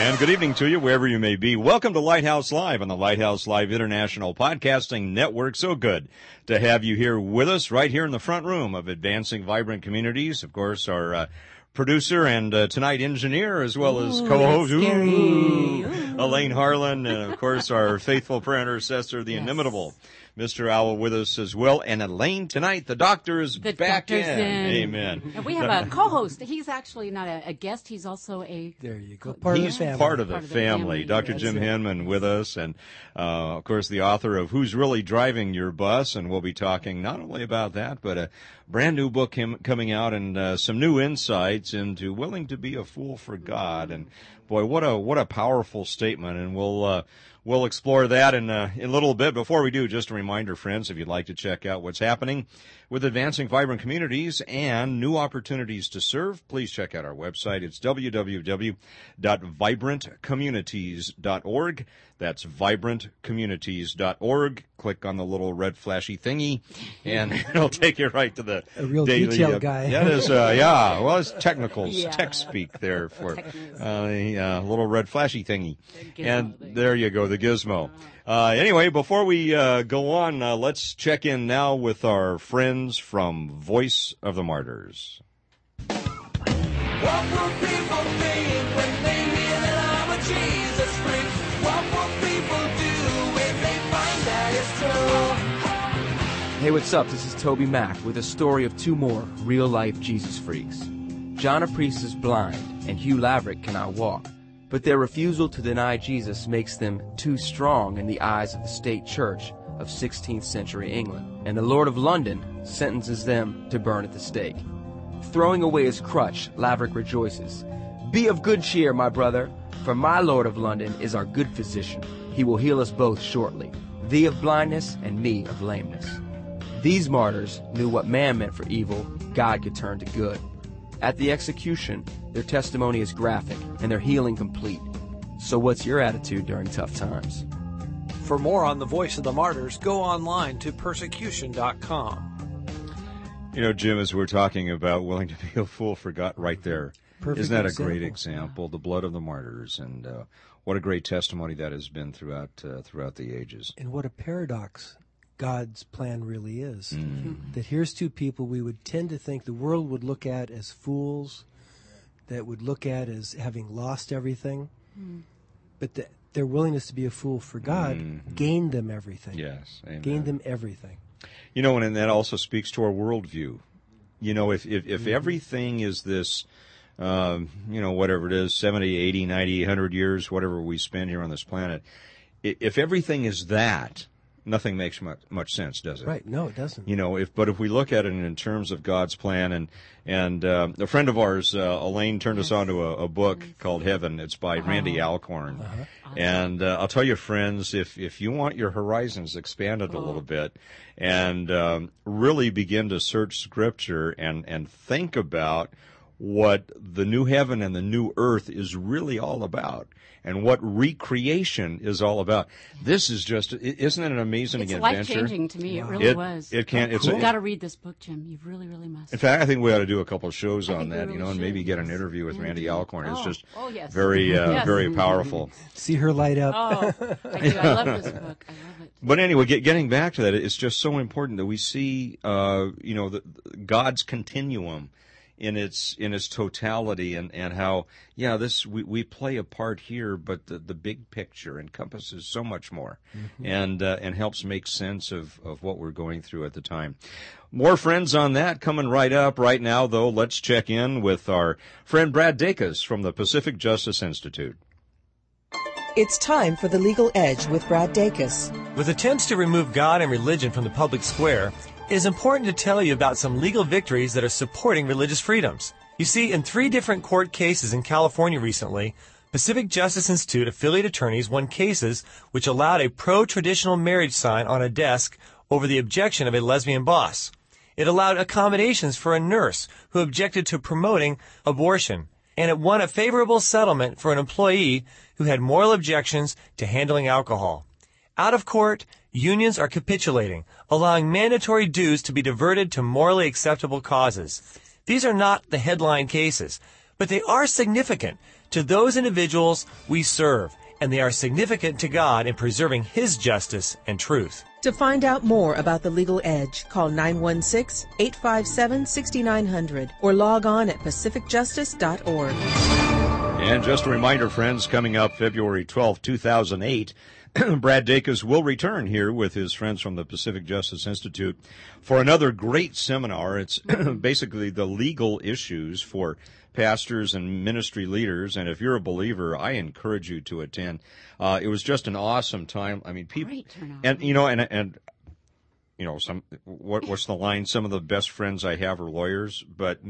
And good evening to you, wherever you may be. Welcome to Lighthouse Live on the Lighthouse Live International Podcasting Network. So good to have you here with us right here in the front room of Advancing Vibrant Communities. Of course, our uh, producer and uh, tonight engineer, as well as co-host Elaine Harlan, and of course our faithful prayer intercessor, the yes. inimitable Mr. Owl with us as well. And Elaine tonight, the doctor is the back in. in. Amen. And we have a co-host. He's actually not a, a, guest. He's also a. There you go. Part he's of part of the part family. Of the family. Dr. Jim Henman with us, and uh, of course the author of "Who's Really Driving Your Bus," and we'll be talking not only about that, but a brand new book him, coming out and uh, some new insights into willing to be a fool for God. And boy, what a what a powerful statement. And we'll. Uh, We'll explore that in, uh, in a little bit. Before we do, just a reminder, friends, if you'd like to check out what's happening with advancing vibrant communities and new opportunities to serve, please check out our website. It's www.vibrantcommunities.org. That's vibrantcommunities.org. Click on the little red flashy thingy, and it'll take you right to the a real daily, detail uh, guy. That is, uh, yeah. Well, it's technical yeah. tech speak there for uh, the uh, little red flashy thingy, and there you go, the gizmo. Uh, anyway, before we uh, go on, uh, let's check in now with our friends from Voice of the Martyrs. Hey, what's up? This is TobyMac with a story of two more real life Jesus freaks. John Priest is blind, and Hugh Laverick cannot walk. But their refusal to deny Jesus makes them too strong in the eyes of the state church of 16th century England, and the Lord of London sentences them to burn at the stake. Throwing away his crutch, Laverick rejoices. Be of good cheer, my brother, for my Lord of London is our good physician. He will heal us both shortly, thee of blindness and me of lameness. These martyrs knew what man meant for evil, God could turn to good. At the execution, their testimony is graphic and their healing complete. So, what's your attitude during tough times? For more on the voice of the martyrs, go online to persecution.com. You know, Jim, as we're talking about willing to be a fool for God, right there, Perfect not that example. a great example? The blood of the martyrs, and uh, what a great testimony that has been throughout uh, throughout the ages. And what a paradox God's plan really is. Mm. That here's two people we would tend to think the world would look at as fools, that would look at as having lost everything, mm. but the, their willingness to be a fool for God mm-hmm. gained them everything. Yes, amen. gained them everything. You know, and that also speaks to our worldview. You know, if if, if mm-hmm. everything is this. Um, you know, whatever it is, 70, 80, 90, 100 years, whatever we spend here on this planet, if everything is that, nothing makes much, much sense, does it? Right. No, it doesn't. You know, if but if we look at it in terms of God's plan, and and uh, a friend of ours, uh, Elaine, turned us on to a, a, book called Heaven. It's by uh-huh. Randy Alcorn, uh-huh. and uh, I'll tell you, friends, if if you want your horizons expanded a little bit, and um, really begin to search Scripture and and think about what the new heaven and the new earth is really all about and what recreation is all about. This is just, isn't it an amazing it's adventure? It's life changing to me. Wow. It really it, was. It can. Oh, it's cool. You've got to read this book, Jim. You really, really must. In fact, I think we ought to do a couple of shows on that, really you know, and maybe get an interview with Randy Alcorn. Oh. It's just oh, yes. very, uh, yes. very powerful. See her light up. Oh, I do. I love this book. I love it. But anyway, get, getting back to that, it's just so important that we see, uh, you know, the, God's continuum in its in its totality and and how yeah this we, we play a part here but the, the big picture encompasses so much more mm-hmm. and uh, and helps make sense of of what we're going through at the time more friends on that coming right up right now though let's check in with our friend Brad Dacus from the Pacific Justice Institute it's time for the legal edge with Brad Dacus. With attempts to remove God and religion from the public square, it is important to tell you about some legal victories that are supporting religious freedoms. You see, in three different court cases in California recently, Pacific Justice Institute affiliate attorneys won cases which allowed a pro-traditional marriage sign on a desk over the objection of a lesbian boss. It allowed accommodations for a nurse who objected to promoting abortion. And it won a favorable settlement for an employee who had moral objections to handling alcohol. Out of court, unions are capitulating, allowing mandatory dues to be diverted to morally acceptable causes. These are not the headline cases, but they are significant to those individuals we serve, and they are significant to God in preserving His justice and truth. To find out more about the legal edge, call 916 857 6900 or log on at pacificjustice.org. And just a reminder, friends, coming up February 12, 2008, Brad Dacus will return here with his friends from the Pacific Justice Institute for another great seminar. It's basically the legal issues for pastors and ministry leaders. And if you're a believer, I encourage you to attend. Uh, it was just an awesome time. I mean, people, and you know, and and you know, some what what's the line? Some of the best friends I have are lawyers, but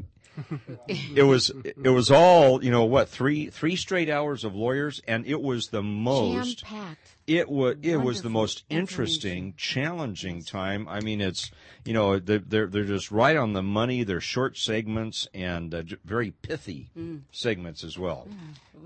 it was it was all you know what three three straight hours of lawyers, and it was the most Jam-packed it was it was the most interesting, challenging time. I mean, it's you know they're they're, they're just right on the money. They're short segments and uh, very pithy mm. segments as well. Yeah,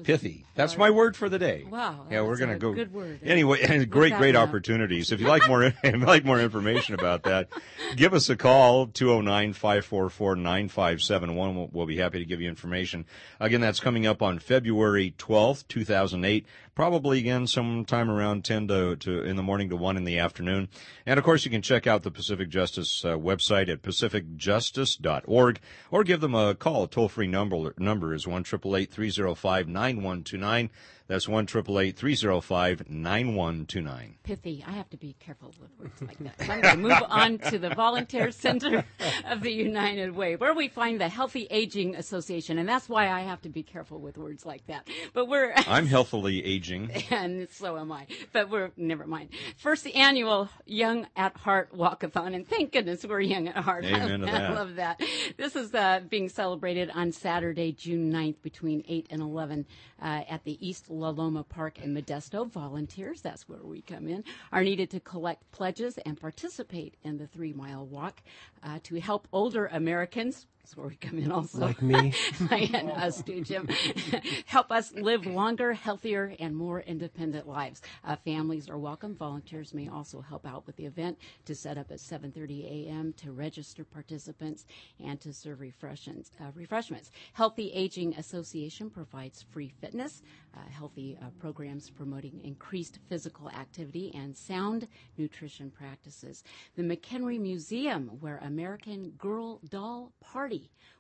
pithy. That's my word for the day. Wow. Yeah, we're gonna go. Good word. Anyway, great great opportunities. If you like more like more information about that, give us a call 209-544-9571. We'll be happy to give you information. Again, that's coming up on February 12th, 2008 probably again sometime around 10 to, to in the morning to 1 in the afternoon. And of course, you can check out the Pacific Justice uh, website at pacificjustice.org or give them a call. Toll free number number is 1 305 9129. That's one triple eight three zero five nine one two nine. Pithy. I have to be careful with words like that. I'm going to move on to the Volunteer Center of the United Way, where we find the Healthy Aging Association, and that's why I have to be careful with words like that. But we're I'm healthily aging, and so am I. But we're never mind. First annual Young at Heart Walkathon, and thank goodness we're young at heart. Amen I, to that. I love that. This is uh, being celebrated on Saturday, June 9th, between eight and eleven uh, at the East La Loma Park and Modesto. Volunteers, that's where we come in, are needed to collect pledges and participate in the three mile walk uh, to help older Americans that's where we come in also. Like me. and us too, Jim. Help us live longer, healthier, and more independent lives. Uh, families are welcome. Volunteers may also help out with the event to set up at 7.30 a.m. to register participants and to serve refreshments. Uh, refreshments. Healthy Aging Association provides free fitness, uh, healthy uh, programs promoting increased physical activity and sound nutrition practices. The McHenry Museum, where American Girl Doll Party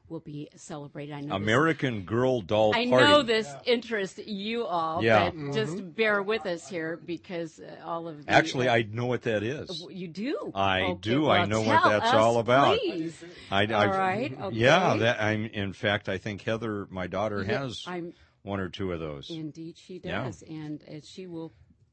will be celebrated. I know American this, Girl Doll I Party. know this yeah. interests you all, yeah. but mm-hmm. just bear with us here because uh, all of the, Actually, uh, I know what that is. You do? I okay, do. Well, I know what that's us, all about. Please. I, I, all right. Okay. Yeah, that I'm in fact I think Heather, my daughter, yeah, has I'm, one or two of those. Indeed, she does, yeah. and uh, she will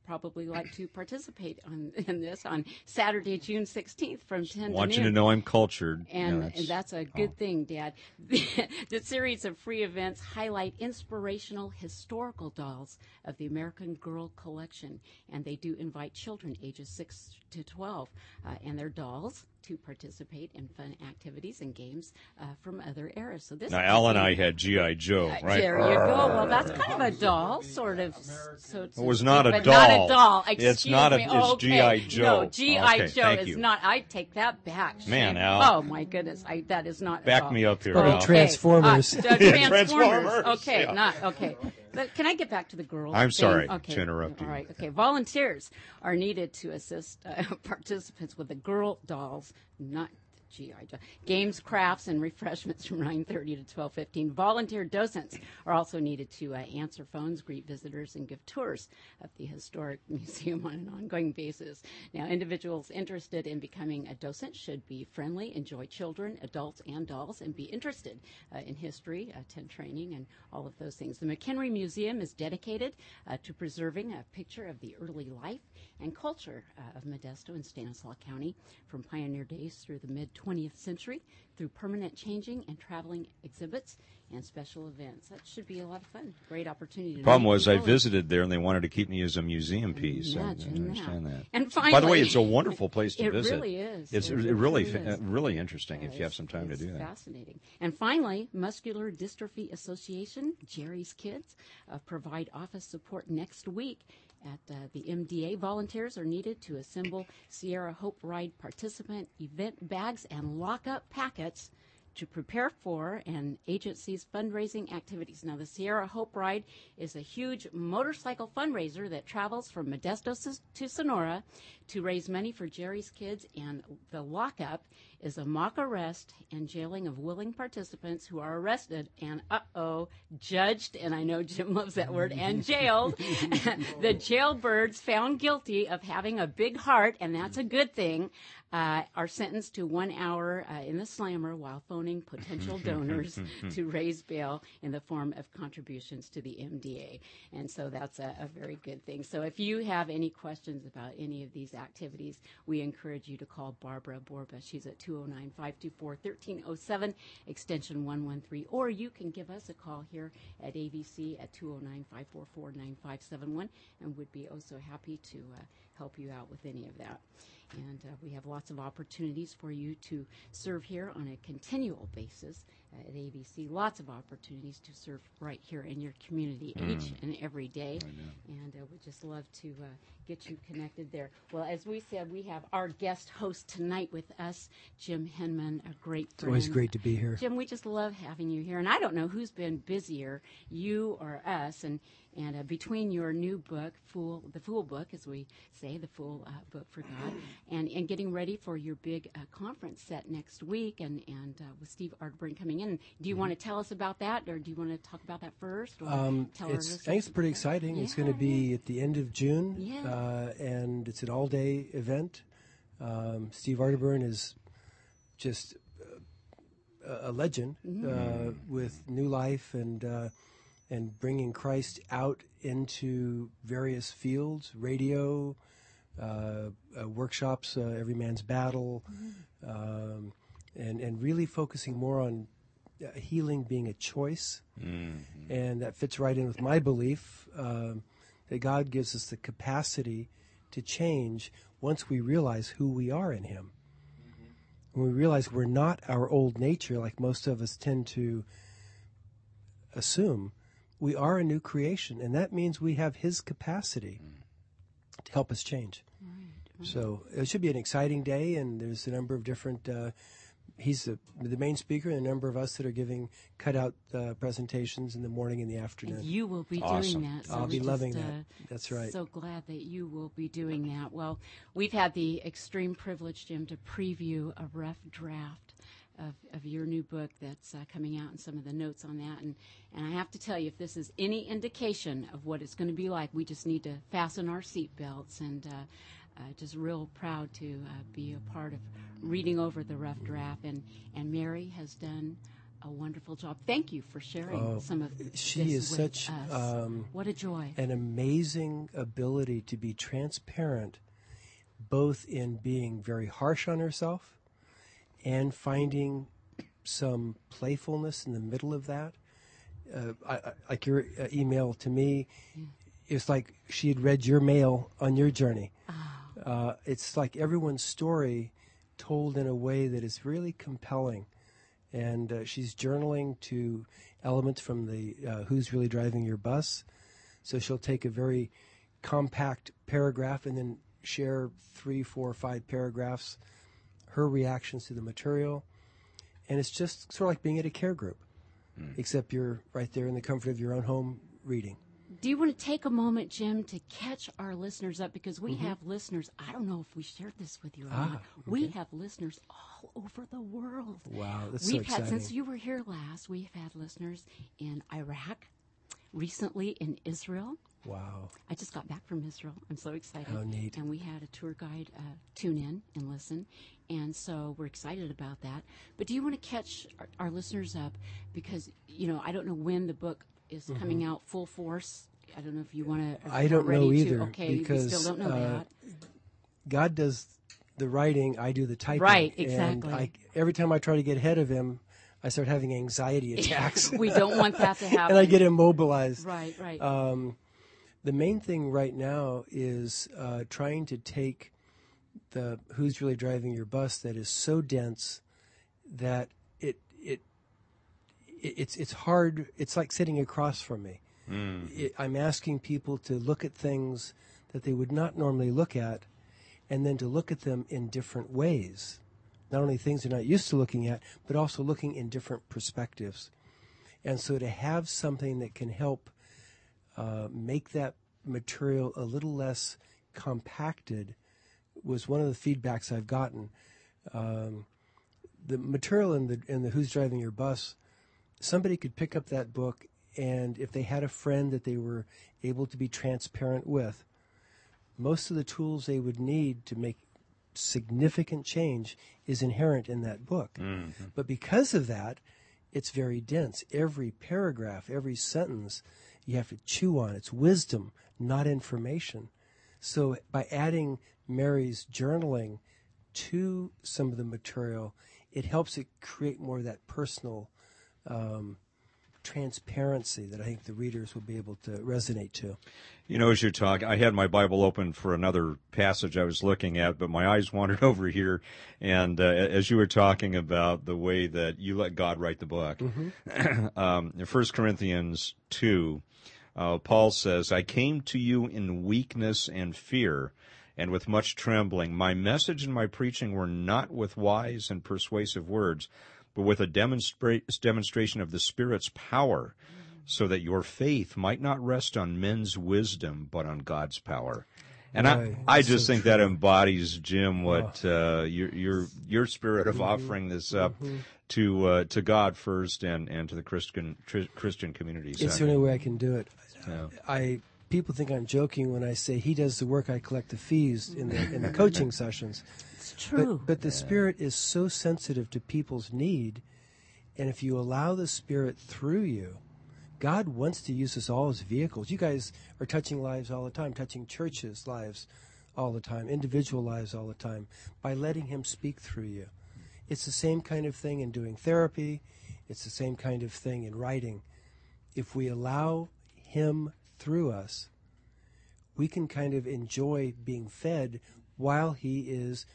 probably like to participate on, in this on Saturday, June 16th from 10 Want to you noon. to know I'm cultured. And, yeah, and that's a good oh. thing, Dad. the series of free events highlight inspirational historical dolls of the American Girl Collection, and they do invite children ages 6 to 12 uh, and their dolls to participate in fun activities and games uh, from other eras. So this now, Al and I had GI Joe, uh, right? There you go. Well, that's kind of a doll, sort of. So it was not a but doll. Not a doll. Excuse it's not me. a. It's okay. GI Joe. No, GI okay, Joe is you. not. I take that back. Man, Al. Oh my goodness, I, that is not. Back me up here. Al. Transformers. Uh, Transformers. Transformers. Okay, yeah. not okay. But can I get back to the girls? I'm thing? sorry okay. to interrupt you. All right. Okay. Volunteers are needed to assist uh, participants with the girl dolls, not GI Joe. Games, crafts, and refreshments from 9:30 to 12:15. Volunteer docents are also needed to uh, answer phones, greet visitors, and give tours of the historic museum on an ongoing basis. Now, individuals interested in becoming a docent should be friendly, enjoy children, adults, and dolls, and be interested uh, in history, attend training, and all of those things. The McHenry Museum is dedicated uh, to preserving a picture of the early life and culture uh, of Modesto and Stanislaus County from pioneer days through the mid 20th century through permanent changing and traveling exhibits and special events. That should be a lot of fun. Great opportunity. The problem was I visited there and they wanted to keep me as a museum piece. I, I understand that. that. And finally, by the way, it's a wonderful place to it visit. It really is. It's it really really, fa- really interesting if you have some time to do that. Fascinating. And finally, Muscular Dystrophy Association, Jerry's Kids, uh, provide office support next week at uh, the MDA. Volunteers are needed to assemble Sierra Hope Ride participant event bags and lock-up packets to prepare for an agency's fundraising activities. Now, the Sierra Hope Ride is a huge motorcycle fundraiser that travels from Modesto to Sonora to raise money for Jerry's Kids, and the lockup is a mock arrest and jailing of willing participants who are arrested and, uh oh, judged, and I know Jim loves that word, and jailed. the jailbirds found guilty of having a big heart, and that's a good thing, uh, are sentenced to one hour uh, in the slammer while phoning potential donors to raise bail in the form of contributions to the MDA. And so that's a, a very good thing. So if you have any questions about any of these activities, we encourage you to call Barbara Borba. She's at 209 524 1307, extension 113, or you can give us a call here at AVC at 209 544 9571, and we'd be oh so happy to uh, help you out with any of that. And uh, we have lots of opportunities for you to serve here on a continual basis at AVC. Lots of opportunities to serve right here in your community mm. each and every day. And uh, we just love to uh, get you connected there. Well, as we said, we have our guest host tonight with us, Jim Henman, a great friend. It's always great to be here. Jim, we just love having you here. And I don't know who's been busier, you or us. And and uh, between your new book, Fool, the Fool book, as we say, the Fool uh, book for God, and, and getting ready for your big uh, conference set next week, and and uh, with Steve Arterburn coming in, do you mm-hmm. want to tell us about that, or do you want to talk about that first? Um, it's, I think it's pretty exciting. Yeah, it's going to be at the end of June, yeah. Uh, and it's an all-day event. Um, Steve Arterburn is just a legend mm-hmm. Uh, with new life and and bringing Christ out into various fields, radio, uh, uh, workshops, uh, Every Man's Battle, mm-hmm. um, and and really focusing more on uh, healing being a choice, mm-hmm. and that fits right in with my belief um, that God gives us the capacity to change once we realize who we are in Him. Mm-hmm. When we realize we're not our old nature, like most of us tend to assume, we are a new creation, and that means we have His capacity mm. to help us change. Right, right. So it should be an exciting day, and there's a number of different. Uh, he's the, the main speaker, and a number of us that are giving cutout uh, presentations in the morning and the afternoon. You will be awesome. doing that. So I'll be loving just, that. Uh, That's right. So glad that you will be doing that. Well, we've had the extreme privilege, Jim, to preview a rough draft of, of your new book that's uh, coming out and some of the notes on that. And, and I have to tell you, if this is any indication of what it's going to be like, we just need to fasten our seatbelts. And uh, uh, just real proud to uh, be a part of reading over the rough draft. And, and Mary has done a wonderful job. Thank you for sharing oh, some of she is such um, what a joy, an amazing ability to be transparent, both in being very harsh on herself and finding some playfulness in the middle of that. Uh, I, I, like your uh, email to me, yeah. it's like she had read your mail on your journey. Oh. Uh, it's like everyone's story told in a way that is really compelling. And uh, she's journaling to elements from the uh, Who's Really Driving Your Bus. So she'll take a very compact paragraph and then share three, four, five paragraphs her reactions to the material. And it's just sort of like being at a care group, mm. except you're right there in the comfort of your own home reading. Do you want to take a moment, Jim, to catch our listeners up because we have listeners. I don't know if we shared this with you or Mm-hmm. Ah, not. We have listeners all over the world. Wow, that's so we've had exciting. since you were here last. We've had listeners in Iraq, recently in Israel. Wow. I just got back from Israel. I'm so excited. How neat. And we had a tour guide uh, tune in and listen. And so we're excited about that. But do you want to catch our, our listeners up? Because, you know, I don't know when the book is coming out full force. I don't know if you want to. Mm-hmm. I don't know either, Okay, because, still don't know uh, that. God does the writing, I do the typing. Right, And exactly. I, every time I try to get ahead of him, I start having anxiety attacks. we don't want that to happen. and I get immobilized. Right, right. Um, the main thing right now is uh, trying to take the who's really driving your bus that is so dense that it, it it's it's hard. It's like sitting across from me. It, I'm asking people to look at things that they would not normally look at, and then to look at them in different ways. Not only things they're not used to looking at, but also looking in different perspectives. And so to have something that can help uh, make that material a little less compacted was one of the feedbacks I've gotten. Um, the material in the in the Who's Driving Your Bus, somebody could pick up that book, and if they had a friend that they were able to be transparent with, most of the tools they would need to make significant change is inherent in that book. Mm-hmm. But because of that, it's very dense. Every paragraph, every sentence, you have to chew on. It's wisdom, not information. So by adding Mary's journaling to some of the material, it helps it create more of that personal um, transparency that I think the readers will be able to resonate to. You know, as you talk, I had my Bible open for another passage I was looking at, but my eyes wandered over here. And uh, as you were talking about the way that you let God write the book, um, in 1 Corinthians 2, uh, Paul says, I came to you in weakness and fear and with much trembling. My message and my preaching were not with wise and persuasive words, but with a demonstra- demonstration of the Spirit's power, so that your faith might not rest on men's wisdom, but on God's power. And Right. I, I just so think that embodies, Jim, what uh, your your your spirit Mm-hmm. of offering this up to uh, to God first and, and to the Christian tr- Christian community. It's the only way I can do it. Yeah. I people think I'm joking when I say he does the work, I collect the fees in the in the coaching sessions. it's true. But but the spirit is so sensitive to people's need, and if you allow the spirit through you, God wants to use us all as vehicles. You guys are touching lives all the time, touching churches' lives all the time, individual lives all the time, by letting Him speak through you. It's the same kind of thing in doing therapy. It's the same kind of thing in writing. If we allow Him through us, we can kind of enjoy being fed while He is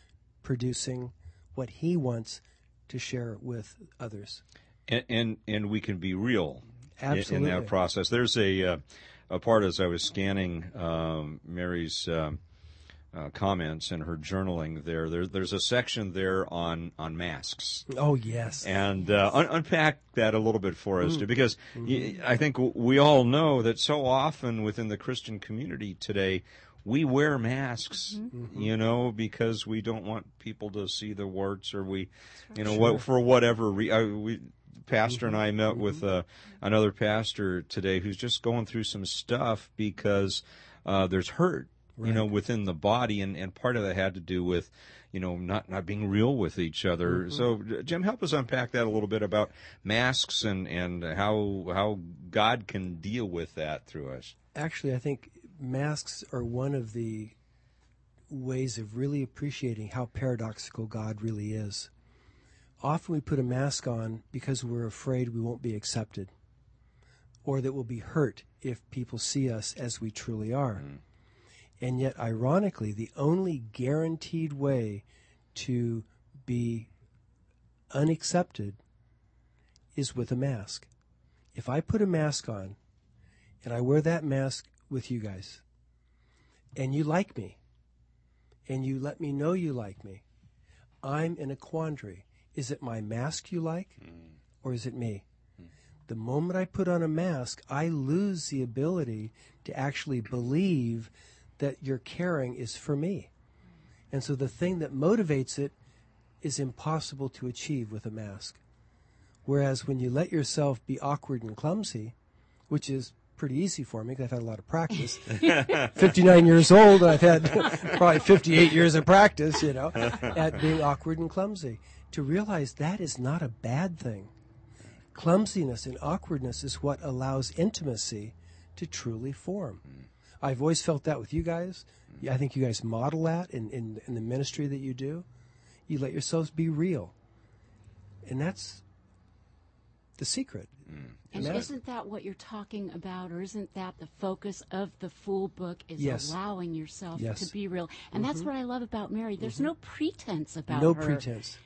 producing what He wants to share with others. and and, and we can be real i- in Absolutely. that process. There's a uh, a part as I was scanning um, Mary's um, uh, comments and her journaling there, there. There's a section there on on masks. Oh yes, And uh, un- unpack that a little bit for Mm. us, too, because y- I think w- we all know that so often within the Christian community today, we wear masks, Mm-hmm. you know, because we don't want people to see the warts, or we, you know, what for whatever re- uh, we. Pastor and I Mm-hmm. met with uh, another pastor today who's just going through some stuff because uh, there's hurt, you know, within the body, and, and part of that had to do with, you know, not not being real with each other. Mm-hmm. So, Jim, help us unpack that a little bit about masks and and how how God can deal with that through us. actually, I think masks are one of the ways of really appreciating how paradoxical God really is. Often we put a mask on because we're afraid we won't be accepted or that we'll be hurt if people see us as we truly are. Mm. And yet, ironically, the only guaranteed way to be unaccepted is with a mask. If I put a mask on and I wear that mask with you guys, and you like me, and you let me know you like me, I'm in a quandary. Is it my mask you like, or is it me? The moment I put on a mask, I lose the ability to actually believe that your caring is for me. And so the thing that motivates it is impossible to achieve with a mask. Whereas when you let yourself be awkward and clumsy, which is pretty easy for me because I've had a lot of practice. 59 years old, and I've had probably 58 years of practice, you know, at being awkward and clumsy. To realize that is not a bad thing. Clumsiness and awkwardness is what allows intimacy to truly form. I've always felt that with you guys. Mm-hmm. I think you guys model that in, in, in the ministry that you do. You let yourselves be real. And that's the secret. Mm. And isn't that what you're talking about, or isn't that the focus of the full book? Is Yes. allowing yourself Yes. Mm-hmm. to be real, and that's mm-hmm. what I love about Mary. There's mm-hmm. no pretense about no her. No pretense.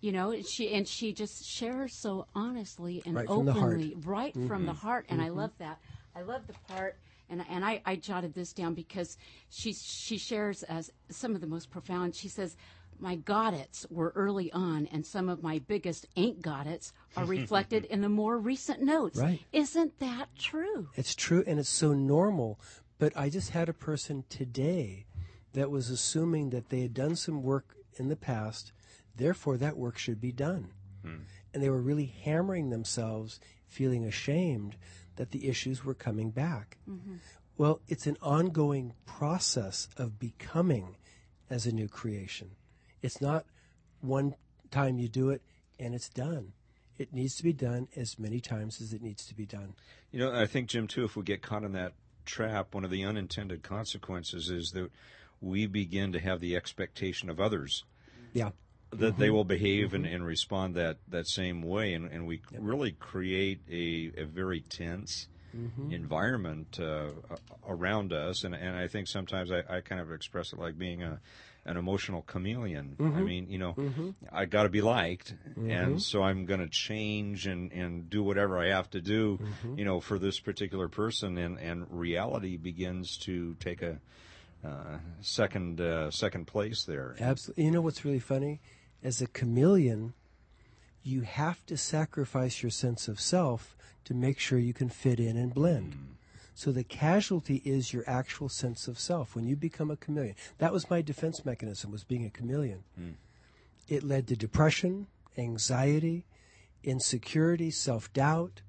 You know, and she and she just shares so honestly and Right from the heart. openly, right from the heart. And I love that. I love the part. And, and I, I jotted this down because she she shares as some of the most profound. She says, "My goddets were early on, and some of my biggest ain't goddets are reflected in the more recent notes." Right. Isn't that true? It's true and it's so normal. But I just had a person today that was assuming that they had done some work in the past, therefore that work should be done. Hmm. And they were really hammering themselves, feeling ashamed that the issues were coming back. Mm-hmm. Well, it's an ongoing process of becoming as a new creation. It's not one time you do it and it's done. It needs to be done as many times as it needs to be done. You know, I think, Jim, too, if we get caught in that trap, one of the unintended consequences is that we begin to have the expectation of others Yeah. That they mm-hmm. will behave and, mm-hmm. and respond that, that same way. And, and we really create a, a very tense mm-hmm. environment uh, around us. And, and I think sometimes I, I kind of express it like being a, an emotional chameleon. I mean, you know, I got to be liked, and so I'm going to change and, and do whatever I have to do, you know, for this particular person, and, and reality begins to take a uh, second uh, second place there. Absolutely. You know what's really funny? As a chameleon, you have to sacrifice your sense of self to make sure you can fit in and blend. Hmm. So the casualty is your actual sense of self. When you become a chameleon, that was my defense mechanism was being a chameleon. Hmm. It led to depression, anxiety, insecurity, self-doubt,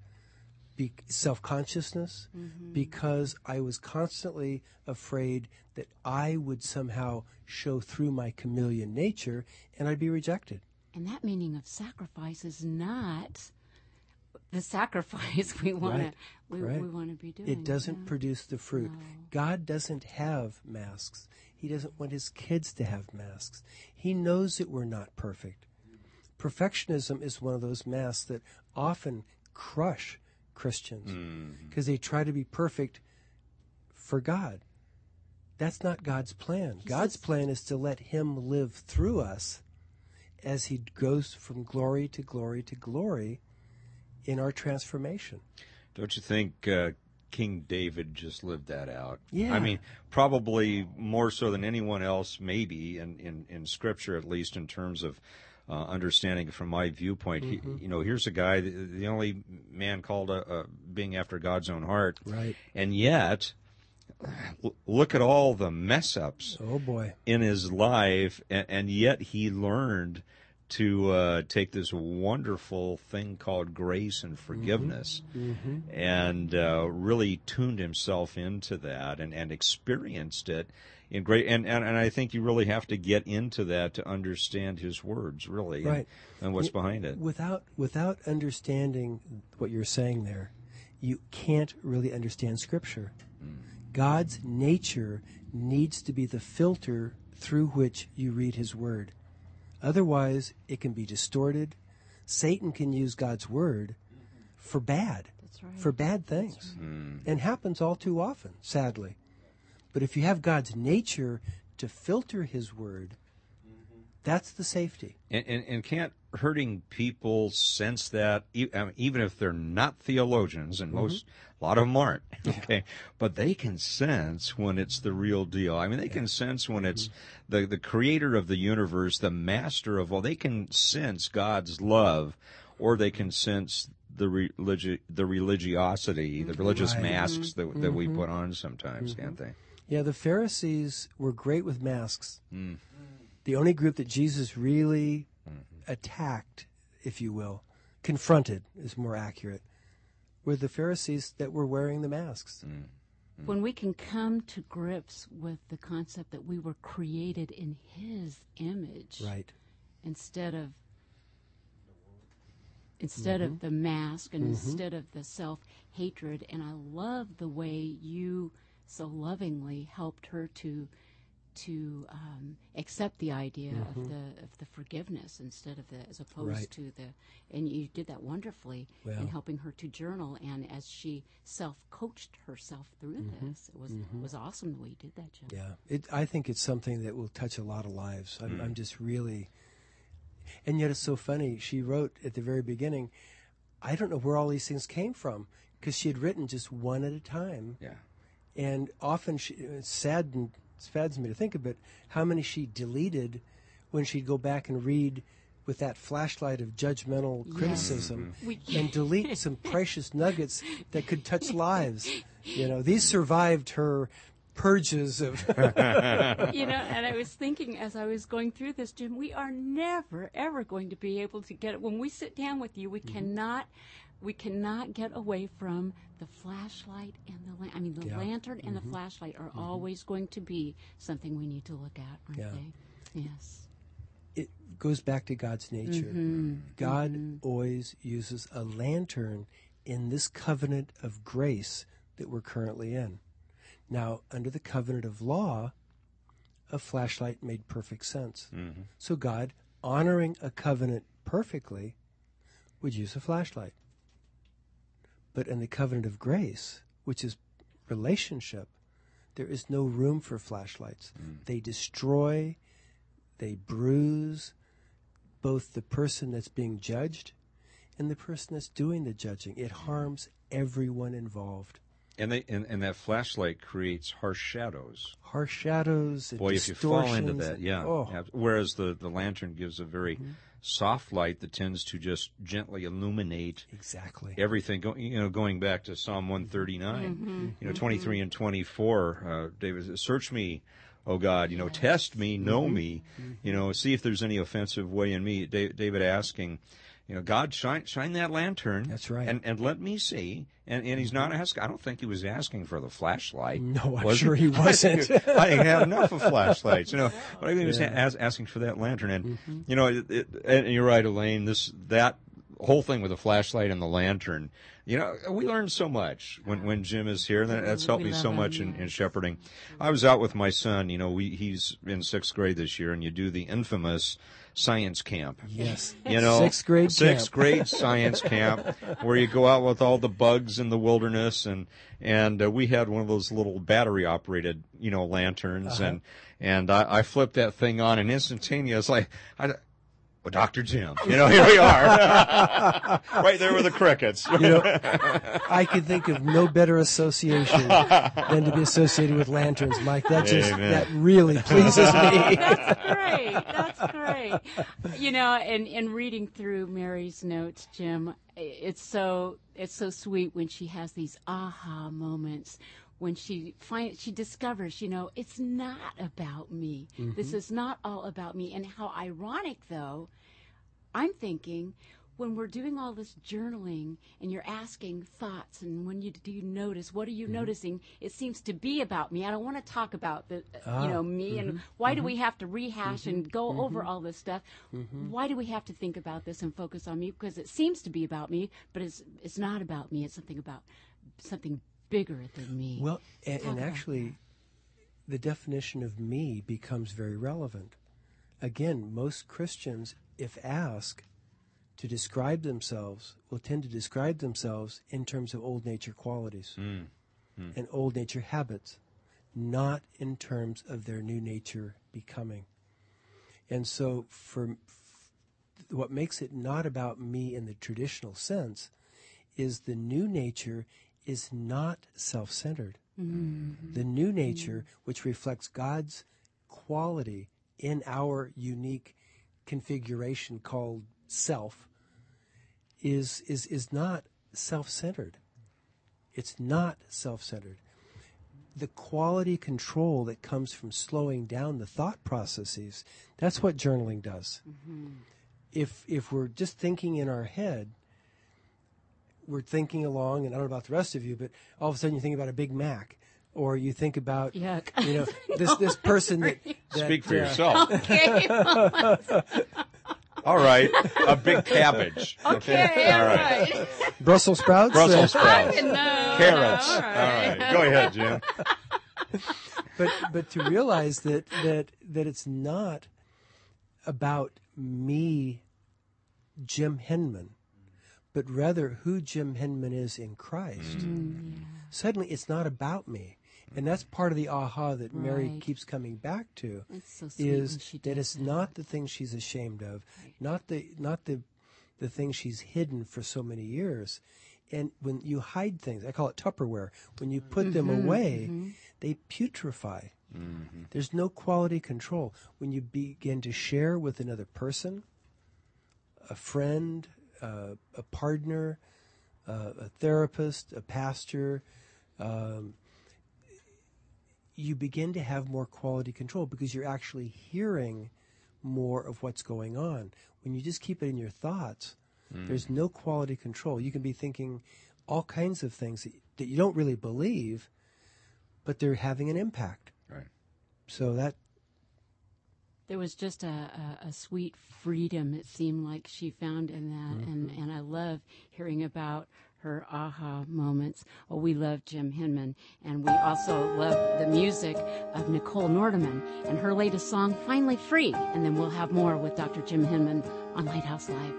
be- self-consciousness mm-hmm. because I was constantly afraid that I would somehow show through my chameleon nature and I'd be rejected. And that meaning of sacrifice is not the sacrifice we want Right, to we, right. we want to be doing. It doesn't yeah. produce the fruit. God doesn't have masks. He doesn't want his kids to have masks. He knows that we're not perfect. Perfectionism is one of those masks that often crush Christians because they try to be perfect for God. That's not God's plan. God's plan is to let him live through us as he goes from glory to glory to glory in our transformation. Don't you think uh, King David just lived that out? Yeah. I mean, probably more so than anyone else, maybe in, in, in Scripture, at least in terms of uh, understanding from my viewpoint. He, you know, here's a guy, the, the only man called uh, uh, being after God's own heart, Right. and yet. Look at all the mess ups Oh boy. in his life, and, and yet he learned to uh, take this wonderful thing called grace and forgiveness, and uh, really tuned himself into that and, and experienced it in great. And, and and I think you really have to get into that to understand his words, really, and- Right. and, what's behind it. Without without understanding what you're saying there, you can't really understand Scripture. God's nature needs to be the filter through which you read His Word. Otherwise, it can be distorted. Satan can use God's Word for bad, That's right. for bad things, mm. and happens all too often, sadly. But if you have God's nature to filter His Word, that's the safety. And, and, and can't hurting people sense that, even if they're not theologians, and most, mm-hmm. a lot of them aren't, okay, but they can sense when it's the real deal. I mean, they can sense when it's mm-hmm. the, the creator of the universe, the master of all, they can sense God's love, or they can sense the religi- the religiosity, the mm-hmm. religious Right. masks that that we put on sometimes, can't they? Yeah, the Pharisees were great with masks. Mm. The only group that Jesus really Mm-hmm. attacked, if you will, confronted is more accurate, were the Pharisees that were wearing the masks. Mm. When we can come to grips with the concept that we were created in His image, Right. instead of instead of the mask and instead of the self hatred and I love the way you so lovingly helped her to to um, accept the idea of the of the forgiveness instead of the as opposed Right. to the and you did that wonderfully in helping her to journal and as she self coached herself through this it was it was awesome the way you did that Jim. Yeah, it, I think it's something that will touch a lot of lives. I'm, Mm. I'm just really, and yet it's so funny. She wrote at the very beginning, I don't know where all these things came from because she had written just one at a time, Yeah. and often she, saddened, saddens me to think of it, how many she deleted when she'd go back and read with that flashlight of judgmental criticism mm-hmm. We- and delete some precious nuggets that could touch lives. You know, these survived her purges of you know, and I was thinking as I was going through this, Jim, we are never ever going to be able to get it. When we sit down with you, we mm-hmm. cannot, we cannot get away from the flashlight and the. La- I mean, the Yeah. lantern and the mm-hmm. flashlight are mm-hmm. always going to be something we need to look at, aren't Yeah. they? Yes. it goes back to God's nature. Mm-hmm. God mm-hmm. always uses a lantern in this covenant of grace that we're currently in. Now, under the covenant of law, a flashlight made perfect sense. So God, honoring a covenant perfectly, would use a flashlight. But in the covenant of grace, which is relationship, there is no room for flashlights. Hmm. They destroy, they bruise both the person that's being judged and the person that's doing the judging. It hmm. harms everyone involved. And they and, and that flashlight creates harsh shadows. Harsh shadows. Boy, if you fall into that, yeah. Oh, Whereas the, the lantern gives a very mm-hmm. Soft light that tends to just gently illuminate exactly. everything. Go, you know, going back to Psalm mm-hmm. 139, mm-hmm. mm-hmm. you know, 23 and 24, uh, David, says, search me, O God, you know, test me, know me, you know, see if there's any offensive way in me. Da- David asking, you know, God, shine, shine that lantern. That's right. And, and let me see. And, and he's not asking, I don't think he was asking for the flashlight. No, I'm was sure he wasn't. I have enough of flashlights, you know. But I think he was as, asking for that lantern, and Mm-hmm. you know, it, it, and you're right, Elaine. This that whole thing with the flashlight and the lantern. You know, we learn so much when when Jim is here. That, that's helped We me so him, much in, in shepherding. I was out with my son. You know, we he's in sixth grade this year, and you do the infamous science camp. Yes. You know, Sixth grade sixth camp. grade science camp, where you go out with all the bugs in the wilderness, and and uh, we had one of those little battery operated, you know, lanterns, Uh-huh. and and I, I flipped that thing on, and instantaneously, I. Well, Dr. Jim, you know, here we are, right there with the crickets. You know, I could think of no better association than to be associated with lanterns, Mike. That just Amen. that really pleases me. That's great. That's great. You know, and in reading through Mary's notes, Jim, it's so it's so sweet when she has these aha moments when she finds she discovers, you know, it's not about me. Mm-hmm. This is not all about me. And how ironic though, I'm thinking when we're doing all this journaling and you're asking thoughts and when you do you notice? What are you mm-hmm. noticing? It seems to be about me. I don't want to talk about the ah, you know me and mm-hmm. why do we have to rehash and go over all this stuff? Why do we have to think about this and focus on me? Because it seems to be about me but it's it's not about me. It's something about something bigger than me Well, and, and actually, the definition of me becomes very relevant. Again, most Christians, if asked to describe themselves, will tend to describe themselves in terms of old nature qualities hmm. Hmm. and old nature habits, not in terms of their new nature becoming. And so, for what makes it not about me in the traditional sense is the new nature is not self centered. Mm-hmm. The new nature, which reflects God's quality in our unique configuration called self, is is is not self-centered. It's not self-centered. The quality control that comes from slowing down the thought processes, that's what journaling does. Mm-hmm. If if we're just thinking in our head, we're thinking along, and I don't know about the rest of you, but all of a sudden you think about a Big Mac, or you think about Yuck. you know this this person that, that Speak for uh, yourself. Okay. All right, a big cabbage. okay. All All right. right. Brussels sprouts. Brussels sprouts, No. carrots. All All right. right, go ahead, Jim. but but to realize that that that it's not about me, Jim Henman, but rather who Jim Henman is in Christ. Mm. Mm, Suddenly, it's not about me, and that's part of the aha that Mary keeps coming back to. It's so sweet when is she that it's not the thing she's ashamed of, not the not the the thing she's hidden for so many years. And when you hide things, I call it Tupperware. When you put them Mm-hmm, away, mm-hmm. they putrefy. Mm-hmm. There's no quality control. When you begin to share with another person, a friend, uh, a partner, uh, a therapist, a pastor, um, you begin to have more quality control because you're actually hearing more of what's going on. When you just keep it in your thoughts, there's no quality control. You can be thinking all kinds of things that, that you don't really believe, but they're having an impact. Right. So that There was just a, a, a sweet freedom it seemed like she found in that, and, mm-hmm. and I love hearing about her aha moments. Well, we love Jim Henman, and we also love the music of Nicole Nordeman and her latest song, Finally Free. And then we'll have more with Dr. Jim Henman on Lighthouse Live.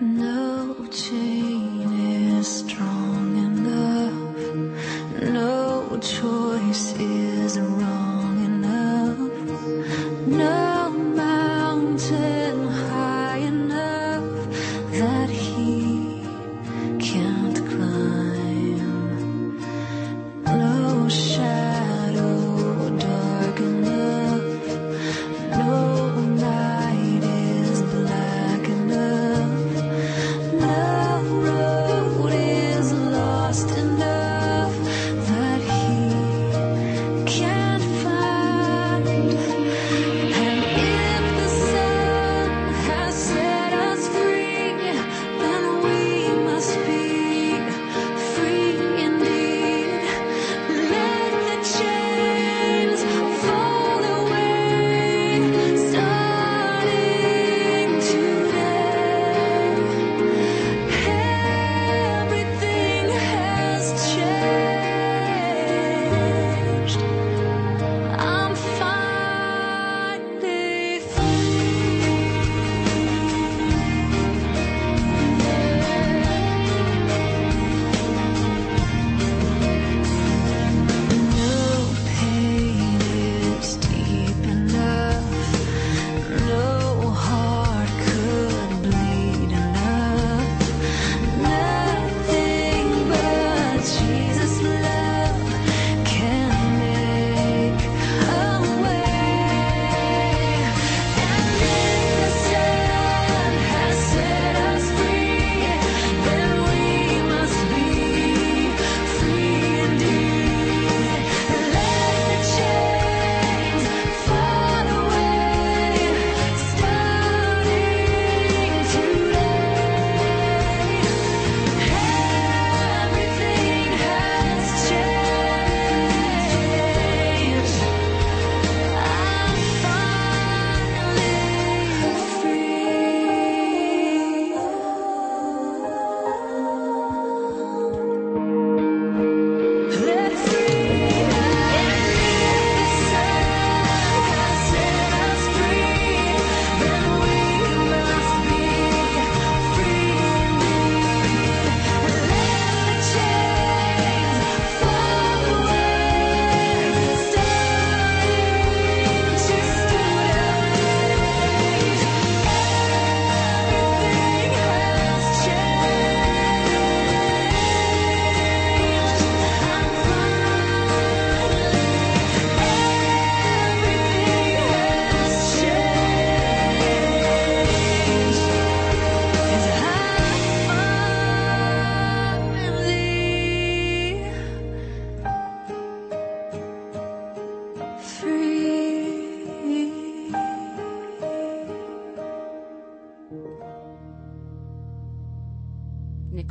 No chain is strong enough. No choice is wrong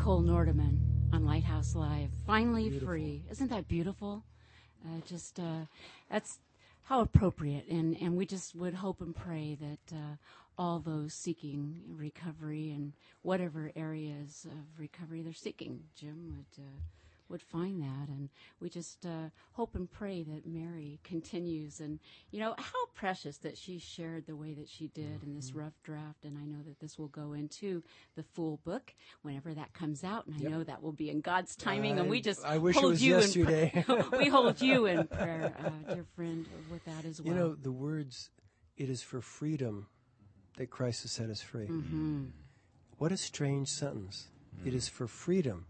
Nicole Nordeman on Lighthouse Live. Finally free. Isn't that beautiful? Uh, just uh, that's how appropriate, and and we just would hope and pray that uh, all those seeking recovery and whatever areas of recovery they're seeking, Jim would. Would find that. And we just uh, hope and pray that Mary continues. And, you know, how precious that she shared the way that she did in this rough draft. And I know that this will go into the full book whenever that comes out. And I know that will be in God's timing. and we just I wish it hold was you yesterday. In, pr- we hold you in prayer, uh, dear friend, with that as well. You know, the words, it is for freedom that Christ has set us free. Mm-hmm. What a strange sentence. It is for freedom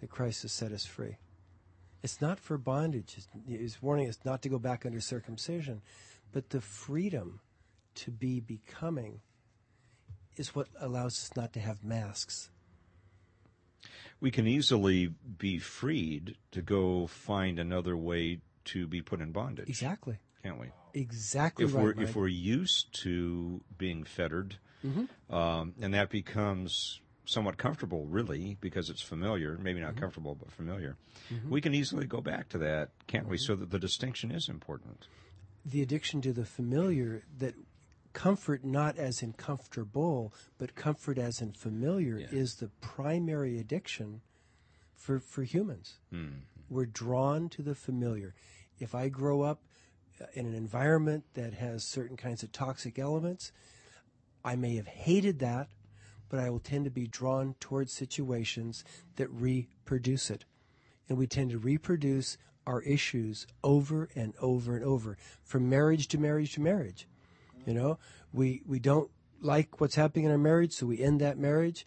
that Christ has set us free. It's not for bondage. It's- He's warning us not to go back under circumcision, but the freedom to be becoming is what allows us not to have masks. We can easily be freed to go find another way to be put in bondage, Exactly. can't we? Exactly if right. we're Mike. if we're used to being fettered, Mm-hmm. um, and that becomes somewhat comfortable, really, because it's familiar. Maybe Mm-hmm. not comfortable, but familiar. We can easily go back to that, can't we? Mm-hmm. So that the distinction is important. the addiction to the familiar that comfort not as in comfortable but comfort as in familiar is the primary addiction for for humans we're drawn to the familiar if i grow up uh, in an environment that has certain kinds of toxic elements i may have hated that but i will tend to be drawn towards situations that reproduce it. And we tend to reproduce our issues over and over and over from marriage to marriage to marriage. You know we we don't like what's happening in our marriage so we end that marriage.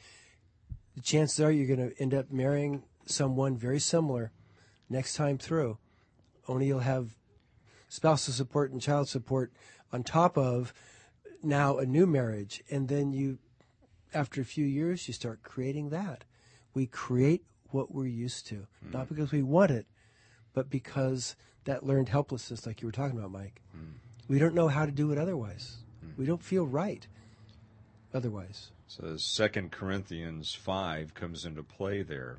The chances are you're going to end up marrying someone very similar next time through. Only you'll have spousal support and child support on top of now a new marriage and then you after a few years you start creating that. We create what we're used to. Not because we want it but because that learned helplessness like you were talking about mike. We don't know how to do it otherwise. We don't feel right otherwise. So Second Corinthians five comes into play there,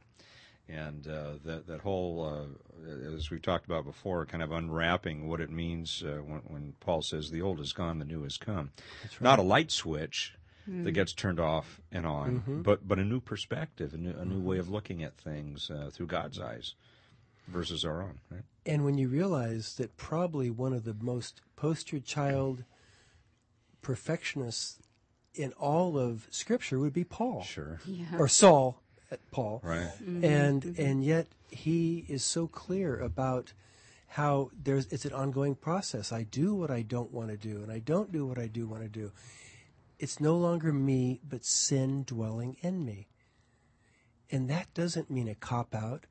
and uh, that that whole, uh, as we've talked about before, kind of unwrapping what it means uh, when, when Paul says the old is gone, the new has come. Not a light switch that gets turned off and on, but but a new perspective, a new, a new way of looking at things uh, through God's eyes versus our own. Right? And when you realize that probably one of the most poster child perfectionists in all of Scripture would be Paul, Sure. or Saul, uh, Paul, Right. and and yet he is so clear about how there's it's an ongoing process. I do what I don't want to do, and I don't do what I do want to do. It's no longer me, but sin dwelling in me, and that doesn't mean a cop out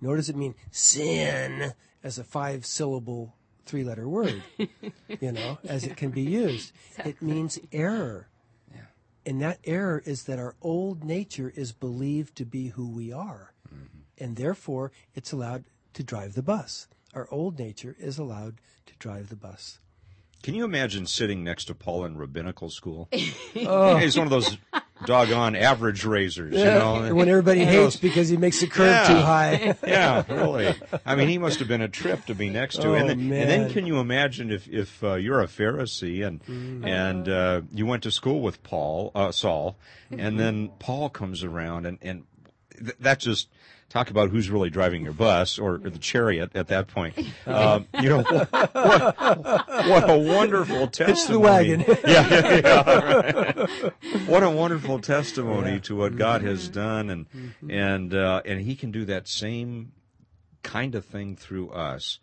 nor does it mean sin as a five syllable three letter word, you know, as it can be used. It means error. And that error is that our old nature is believed to be who we are. Mm-hmm. And therefore, it's allowed to drive the bus. Our old nature is allowed to drive the bus. Can you imagine sitting next to Paul in rabbinical school? He's one of those doggone average raisers, you know. And when everybody hates those- because he makes the curve Yeah. too high. yeah, really. I mean, he must have been a trip to be next to. Oh, and, then, and then, can you imagine if if uh, you're a Pharisee and Mm-hmm. and uh, you went to school with Paul, uh, Saul, and then Paul comes around and and th- that just talk about who's really driving your bus or, or the chariot at that point. Um, you know, what, what a wonderful testimony. Hitch the wagon. yeah, yeah, yeah, right. What a wonderful testimony to what God has done, and and uh, and He can do that same kind of thing through us.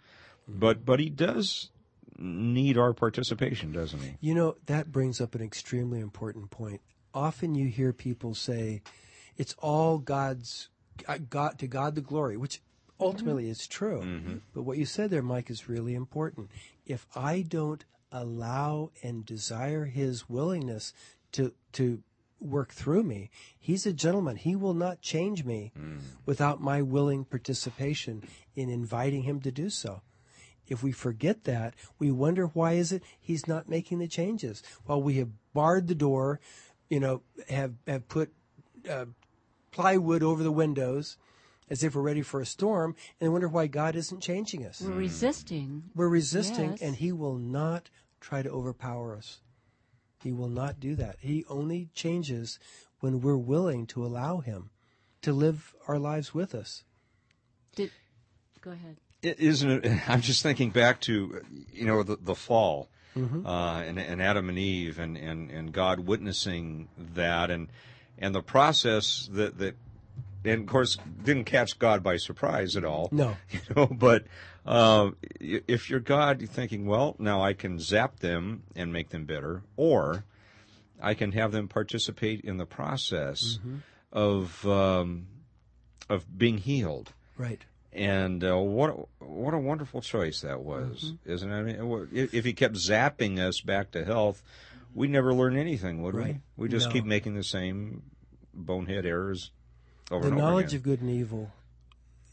But but He does need our participation, doesn't He? You know, that brings up an extremely important point. Often you hear people say, it's all God's, Uh, God, to God the glory, which ultimately is true. Mm-hmm. But what you said there, Mike, is really important. If I don't allow and desire His willingness to, to work through me, He's a gentleman. He will not change me mm. without my willing participation in inviting Him to do so. If we forget that, we wonder why is it he's not making the changes? Well, we have barred the door, you know, have have put uh, plywood over the windows as if we're ready for a storm and wonder why God isn't changing us. We're resisting. We're resisting, Yes. and He will not try to overpower us. He will not do that. He only changes when we're willing to allow Him to live our lives with us. Did go ahead. It- Isn't it? I'm just thinking back to, you know, the, the fall, uh, and, and Adam and Eve, and, and, and God witnessing that, and and the process that that, and of course, didn't catch God by surprise at all. No. you know. But uh, if you're God, you're thinking, well, now I can zap them and make them bitter, or I can have them participate in the process of um, of being healed. Right. And uh, what a- what a wonderful choice that was, isn't it? I mean, if, if he kept zapping us back to health, we'd never learn anything, would Right. we? We just No. keep making the same bonehead errors over the and over knowledge again. of good and evil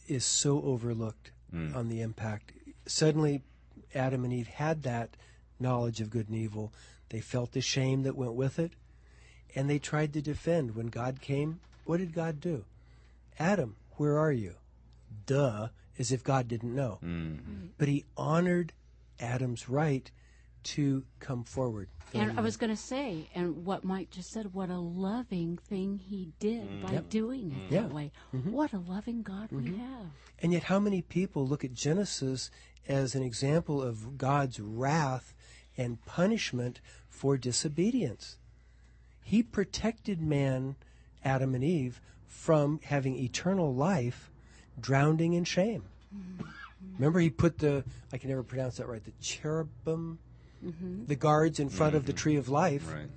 is so overlooked Hmm. on the impact. Suddenly, Adam and Eve had that knowledge of good and evil. They felt the shame that went with it, and they tried to defend. When God came, what did God do? Adam, where are you? Duh, as if God didn't know. Hmm. But he honored Adam's right to come forward. And I was going to say, and what Mike just said, what a loving thing he did mm. by doing it mm. Yeah. that way. What a loving God we mm-hmm. have. And yet, how many people look at Genesis as an example of God's wrath and punishment for disobedience? He protected man, Adam and Eve, from having eternal life drowning in shame. Mm-hmm. Remember, he put the, I can never pronounce that right, the cherubim, the guards in front of the tree of life, Right.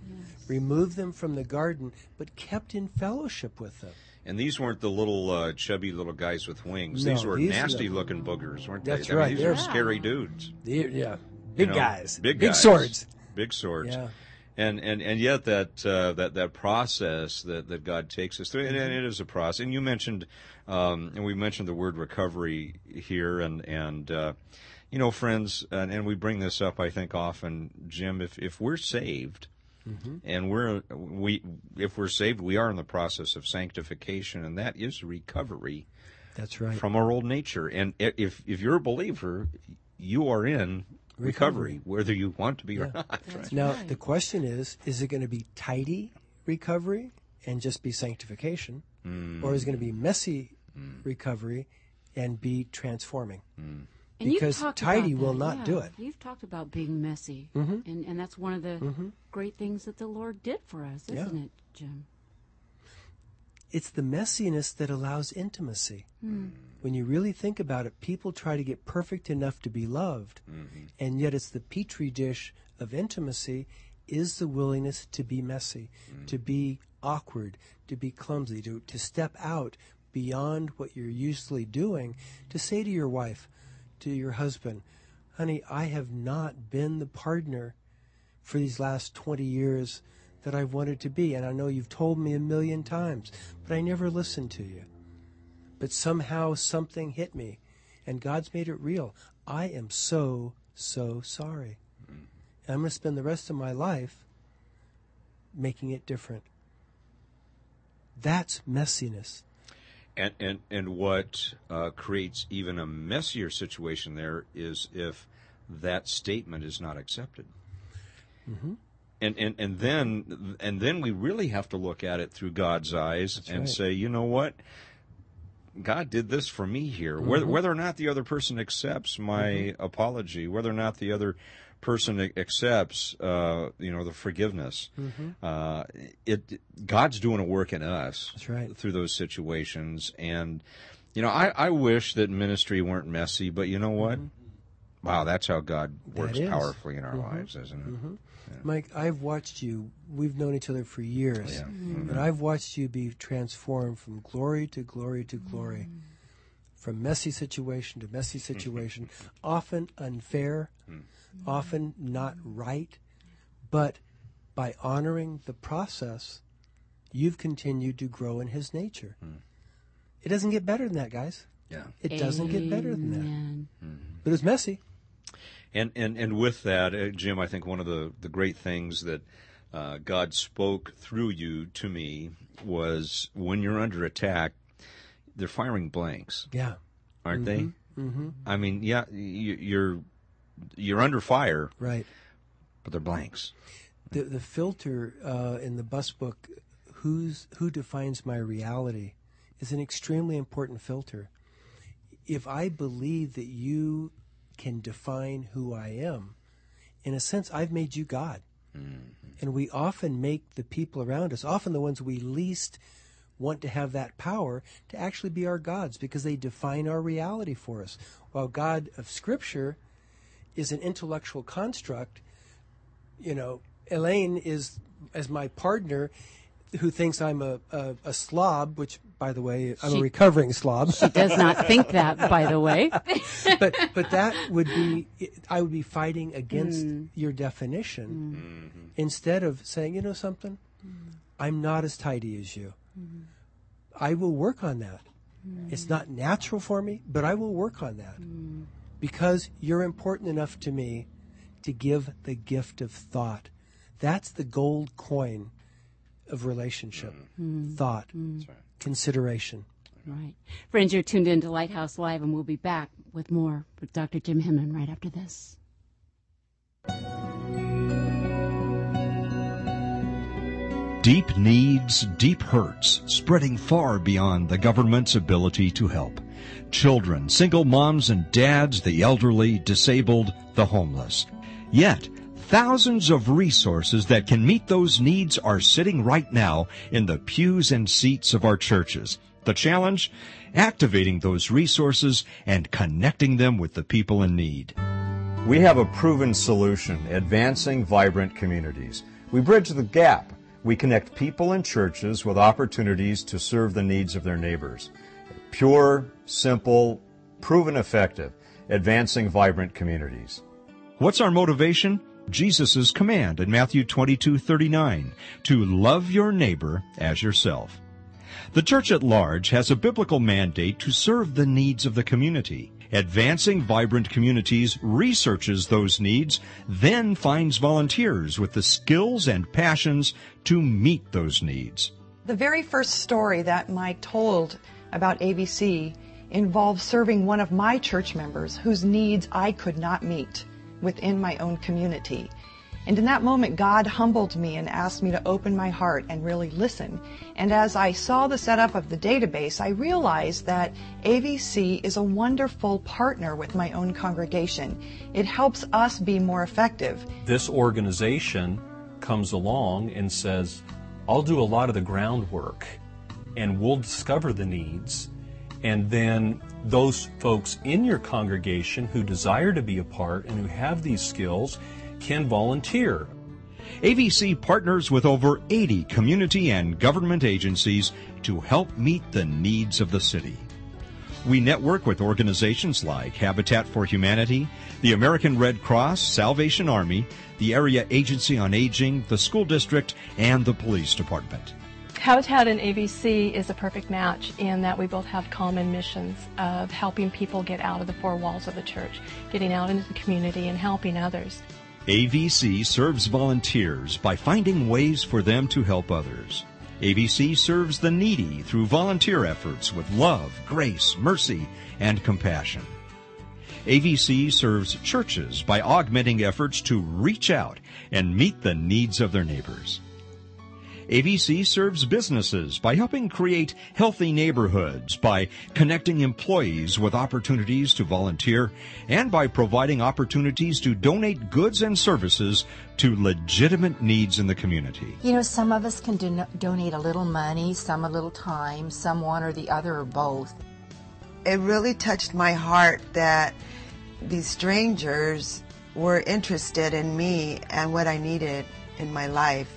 removed them from the garden, but kept in fellowship with them. And these weren't the little uh, chubby little guys with wings. these were these nasty the- looking boogers, weren't That's they? I mean, right, these they're- are scary dudes. Yeah, you big know? guys, Big big swords. Big swords. Yeah. And, and and yet that uh, that that process that, that God takes us through, and, and it is a process. And you mentioned, um, and we mentioned the word recovery here, and and uh, you know, friends, and, and we bring this up, I think, often, Jim. If if we're saved, mm-hmm. and we're we if we're saved, we are in the process of sanctification, and that is recovery That's right. from our old nature. And if if you're a believer, you are in recovery, whether you want to be or not. Right? Now, the question is is it going to be tidy recovery and just be sanctification? Mm. Or is it going to be messy mm. recovery and be transforming? Mm. And Because you've talked tidy will not yeah. do it. You've talked about being messy, mm-hmm. and and that's one of the mm-hmm. great things that the Lord did for us, isn't it, Jim? It's the messiness that allows intimacy. Hmm. When you really think about it, people try to get perfect enough to be loved, mm-hmm. and yet it's the petri dish of intimacy is the willingness to be messy, mm. to be awkward, to be clumsy, to, to step out beyond what you're usually doing, to say to your wife, to your husband, honey, I have not been the partner for these last 20 years that I've wanted to be. And I know you've told me a million times, but I never listened to you. But somehow something hit me, and God's made it real. I am so, so sorry. And I'm going to spend the rest of my life making it different. That's messiness. And and and what uh, creates even a messier situation there is if that statement is not accepted. Mm-hmm. And, and and then and then we really have to look at it through God's eyes and right. say, you know what? God did this for me here. Whether mm-hmm. whether or not the other person accepts my mm-hmm. apology, whether or not the other person accepts, uh, you know, the forgiveness, uh, it God's doing a work in us That's right. through those situations. And you know, I, I wish that ministry weren't messy, but you know what? Wow, that's how God works. Mm-hmm. powerfully in our lives, isn't it? Mike, I've watched you. We've known each other for years, Yeah. and I've watched you be transformed from glory to glory to glory, from messy situation to messy situation, often unfair, often not right, but by honoring the process, you've continued to grow in His nature. It doesn't get better than that, guys. Yeah. It doesn't get better than that. Amen. But it's messy. And and and with that, uh, Jim, I think one of the the great things that uh, God spoke through you to me was when you're under attack, they're firing blanks, Yeah. aren't they? Mm-hmm. I mean, yeah, you, you're you're under fire, Right. but they're blanks. The the filter uh, in the bus book, who's who defines my reality, is an extremely important filter. If I believe that you can define who I am, in a sense, I've made you God. And we often make the people around us, often the ones we least want to have that power, to actually be our gods because they define our reality for us. While God of Scripture is an intellectual construct, you know, Elaine is as my partner who thinks I'm a, a, a slob, which, by the way, I'm She- a recovering slob. She does not think that, by the way. but but that would be I would be fighting against mm. your definition mm. mm-hmm. instead of saying, you know something, mm. I'm not as tidy as you. Mm-hmm. I will work on that. It's not natural for me, but I will work on that because you're important enough to me to give the gift of thought. That's the gold coin of relationship. Mm. Hmm. Thought, hmm. consideration. Right. Friends, you're tuned in to Lighthouse Live, and we'll be back with more with Dr. Jim Henman right after this. Deep needs, deep hurts, spreading far beyond the government's ability to help. Children, single moms and dads, the elderly, disabled, the homeless. Yet, thousands of resources that can meet those needs are sitting right now in the pews and seats of our churches. The challenge? Activating those resources and connecting them with the people in need. We have a proven solution, advancing vibrant communities. We bridge the gap. We connect people and churches with opportunities to serve the needs of their neighbors. Pure, simple, proven effective, advancing vibrant communities. What's our motivation? Jesus' command in Matthew 22:39 to love your neighbor as yourself. The church at large has a biblical mandate to serve the needs of the community. Advancing Vibrant Communities researches those needs, then finds volunteers with the skills and passions to meet those needs. The very first story that Mike told about AVC involved serving one of my church members whose needs I could not meet within my own community. And in that moment, God humbled me and asked me to open my heart and really listen. And as I saw the setup of the database, I realized that AVC is a wonderful partner with my own congregation. It helps us be more effective. this organization comes along and says, I'll do a lot of the groundwork and we'll discover the needs. And then those folks in your congregation who desire to be a part and who have these skills can volunteer. AVC partners with over 80 community and government agencies to help meet the needs of the city. We network with organizations like Habitat for Humanity, the American Red Cross, Salvation Army, the Area Agency on Aging, the school district, and the police department. Habitat and AVC is a perfect match in that we both have common missions of helping people get out of the four walls of the church, getting out into the community and helping others. AVC serves volunteers by finding ways for them to help others. AVC serves the needy through volunteer efforts with love, grace, mercy, and compassion. AVC serves churches by augmenting efforts to reach out and meet the needs of their neighbors. AVC serves businesses by helping create healthy neighborhoods, by connecting employees with opportunities to volunteer, and by providing opportunities to donate goods and services to legitimate needs in the community. You know, some of us can don- donate a little money, some a little time, some one or the other or both. It really touched my heart that these strangers were interested in me and what I needed in my life.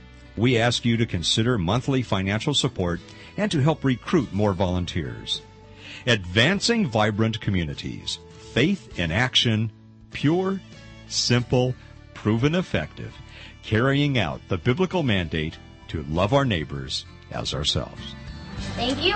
We ask you to consider monthly financial support and to help recruit more volunteers. Advancing vibrant communities, faith in action, pure, simple, proven effective, carrying out the biblical mandate to love our neighbors as ourselves. Thank you.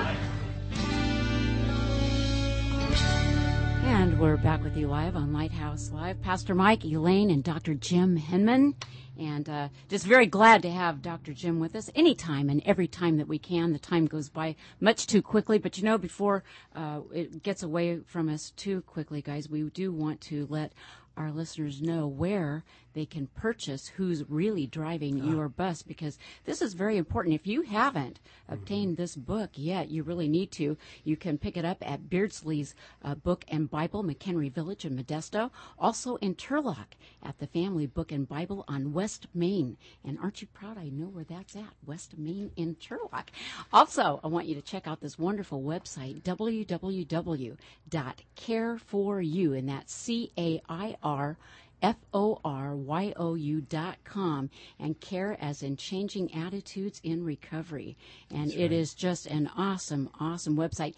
And we're back with you live on Lighthouse Live. Pastor Mike, Elaine, and Dr. Jim Henman. And uh, just very glad to have Dr. Jim with us anytime and every time that we can. The time goes by much too quickly. But you know, before uh, it gets away from us too quickly, guys, we do want to let our listeners know where they can purchase who's really driving your bus because this is very important. If you haven't obtained this book yet, you really need to. You can pick it up at Beardsley's uh, Book and Bible, McHenry Village in Modesto. Also in Turlock at the Family Book and Bible on West Main. And aren't you proud I know where that's at? West Main in Turlock. Also, I want you to check out this wonderful website, www.care4u, and that's C-A-I-R F O R Y O U dot com and care as in changing attitudes in recovery. And it is just an awesome, awesome website.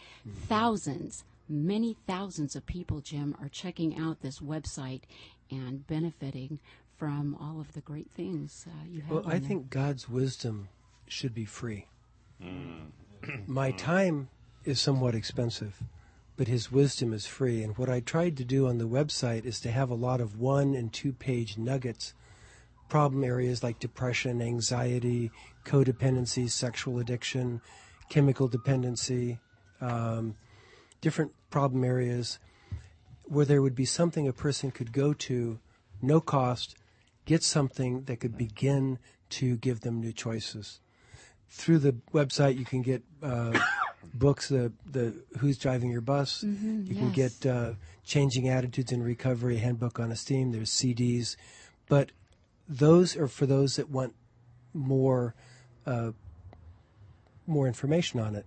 Thousands, many thousands of people, Jim, are checking out this website and benefiting from all of the great things uh, you have. Well, on I there. think God's wisdom should be free. My time is somewhat expensive, but His wisdom is free. And what I tried to do on the website is to have a lot of one and two page nuggets, problem areas like depression, anxiety, codependency, sexual addiction, chemical dependency, um, different problem areas where there would be something a person could go to, no cost, get something that could begin to give them new choices. Through the website, you can get uh, books, the the Who's Driving Your Bus. Mhm, you can get uh, Changing Attitudes in Recovery, Handbook on Esteem. There's CDs, but those are for those that want more uh, more information on it.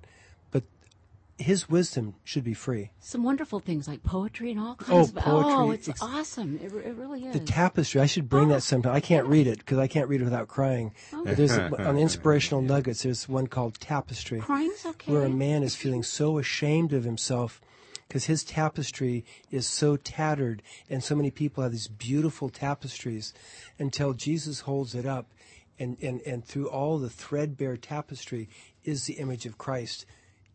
But his wisdom should be free. some wonderful things like poetry and all kinds oh, of oh, poetry, Oh, it's ex- awesome. It, it really is. The tapestry. I should bring that oh. sometime. I can't read it because I can't read it without crying. Oh. But there's a, on inspirational nuggets. There's one called tapestry, Crying's okay. where a man is feeling so ashamed of himself because his tapestry is so tattered, and so many people have these beautiful tapestries until Jesus holds it up, and and and through all the threadbare tapestry is the image of Christ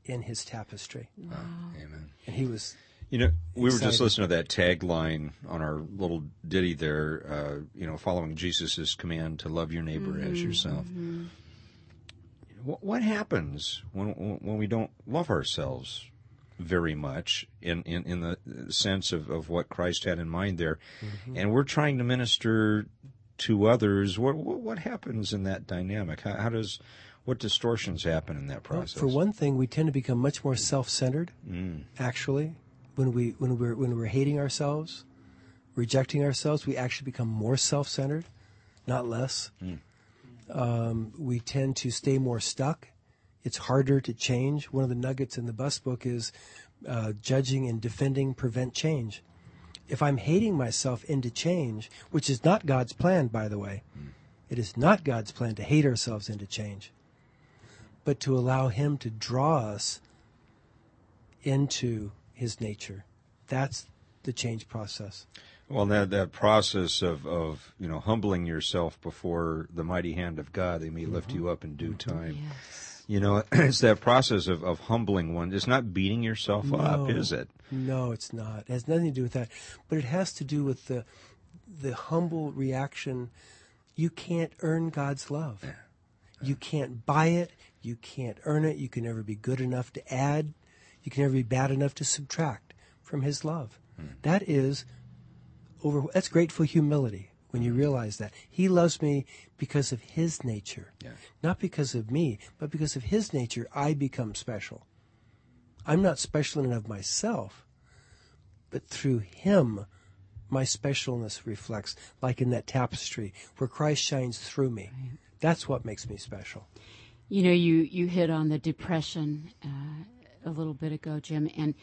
in his tapestry. Amen. And he was. You know, we were just listening to that tagline on our little ditty there. Uh, you know, following Jesus' command to love your neighbor as mm-hmm. yourself. Mm-hmm. What, what happens when when we don't love ourselves very much in, in, in the sense of, of what Christ had in mind there, mm-hmm. and we're trying to minister to others? What what, what happens in that dynamic? How, how does what distortions happen in that Well, process? for one thing, we tend to become much more self-centered. Mm. Actually, when we when we're when we're hating ourselves, rejecting ourselves, we actually become more self-centered, not less. Mm. Um, we tend to stay more stuck. It's harder to change. One of the nuggets in the bus book is uh, judging and defending prevent change. If I'm hating myself into change, which is not God's plan, by the way, it is not God's plan to hate ourselves into change but to allow Him to draw us into His nature. That's the change process. Well, that that process of, of you know humbling yourself before the mighty hand of God, they may mm-hmm. lift you up in due mm-hmm. time. Yes. You know, it's that process of, of humbling one. It's not beating yourself up, is it? No, it's not. It has nothing to do with that. But it has to do with the the humble reaction. You can't earn God's love. You can't buy it. You can't earn it. You can never be good enough to add. You can never be bad enough to subtract from His love. Hmm. That is over. That's grateful humility when you hmm. realize that He loves me because of His nature, not because of me, but because of His nature. I become special. I'm not special in and of myself, but through Him, my specialness reflects, like in that tapestry where Christ shines through me. That's what makes me special. You know, you, you hit on the depression uh, a little bit ago, Jim, and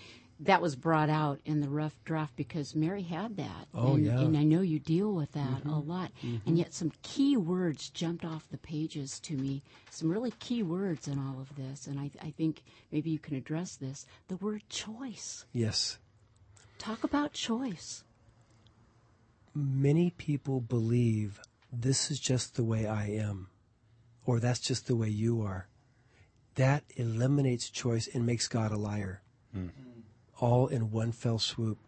that was brought out in the rough draft because Mary had that. Oh, and, yeah. And I know you deal with that a Mhm. lot. Mhm. And yet some key words jumped off the pages to me. Some really key words in all of this. And I, I think maybe you can address this. The word choice. Yes. Talk about choice. Many people believe this is just the way I am, or that's just the way you are. That eliminates choice and makes God a liar. Mm-hmm. All in one fell swoop.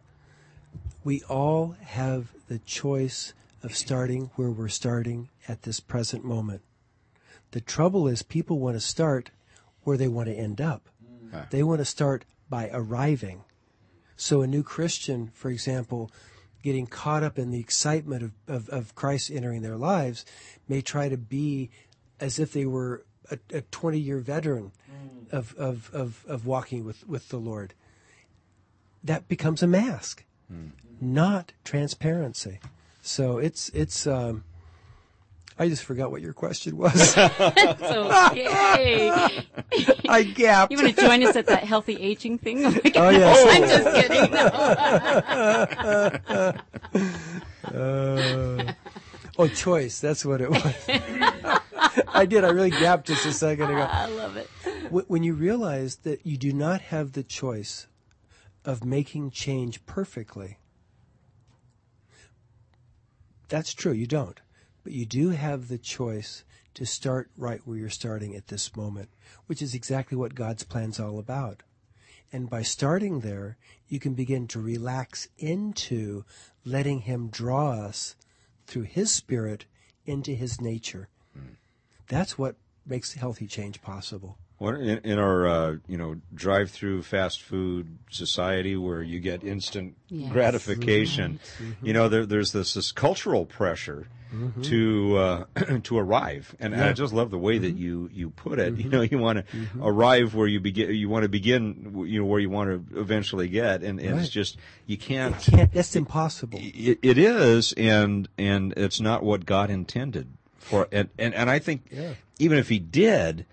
We all have the choice of starting where we're starting at this present moment. The trouble is, people want to start where they want to end up. Mm-hmm. They want to start by arriving. So, a new Christian, for example, getting caught up in the excitement of, of, of Christ entering their lives, may try to be as if they were a, a 20 year veteran of, of, of, of walking with, with the Lord. That becomes a mask, not transparency. So, it's, it's, um, I just forgot what your question was. so, yay. I gapped. You want to join us at that healthy aging thing? Oh, yes. I'm just kidding. No. Uh, oh, choice. That's what it was. I did. I really gapped just a second ago. I love it. When you realize that you do not have the choice of making change perfectly, that's true. You don't. But you do have the choice to start right where you're starting at this moment, which is exactly what God's plan's all about. And by starting there, you can begin to relax into letting Him draw us through His Spirit into His nature. Hmm. That's what makes healthy change possible. What in, in our uh, you know drive-through fast food society where you get instant Yes. gratification, Right. you know there, there's this this cultural pressure Mhm. to uh, to arrive, and, and I just love the way that you you put it. You Mhm. know, you want to Mhm. arrive where you begin. You want to begin, you know, where you want to eventually get, and, and Right. it's just you can't. Can't, that's impossible. It, it is, and and it's not what God intended for. And and, and I think Yeah. even if He did,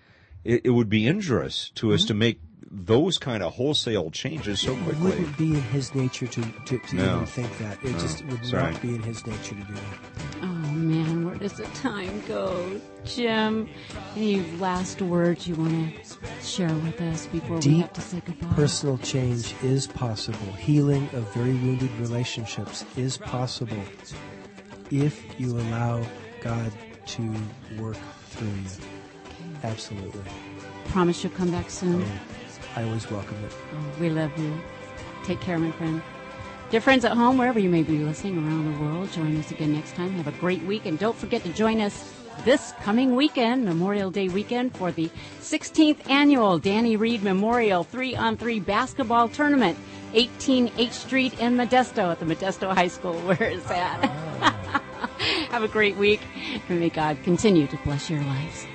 it, it would be injurious to us to mm-hmm. make those kind of wholesale changes so quickly. It wouldn't be in his nature to, to, to No. even think that. It No. just would That's not be in his nature to do that. Oh man, where does the time go? Jim, any last words you want to share with us before we have to say goodbye? personal change is possible. Healing of very wounded relationships is possible if you allow God to work through you. Absolutely. Promise you'll come back soon. Oh, I always welcome it. Oh, we love you. Take care, my friend. Dear friends at home, wherever you may be listening around the world, join us again next time. Have a great week, and don't forget to join us this coming weekend, Memorial Day weekend, for the 16th annual Danny Reed Memorial 3 on 3 basketball tournament, 18 H Street in Modesto at the Modesto High School, where it's at. Have a great week, and may God continue to bless your lives.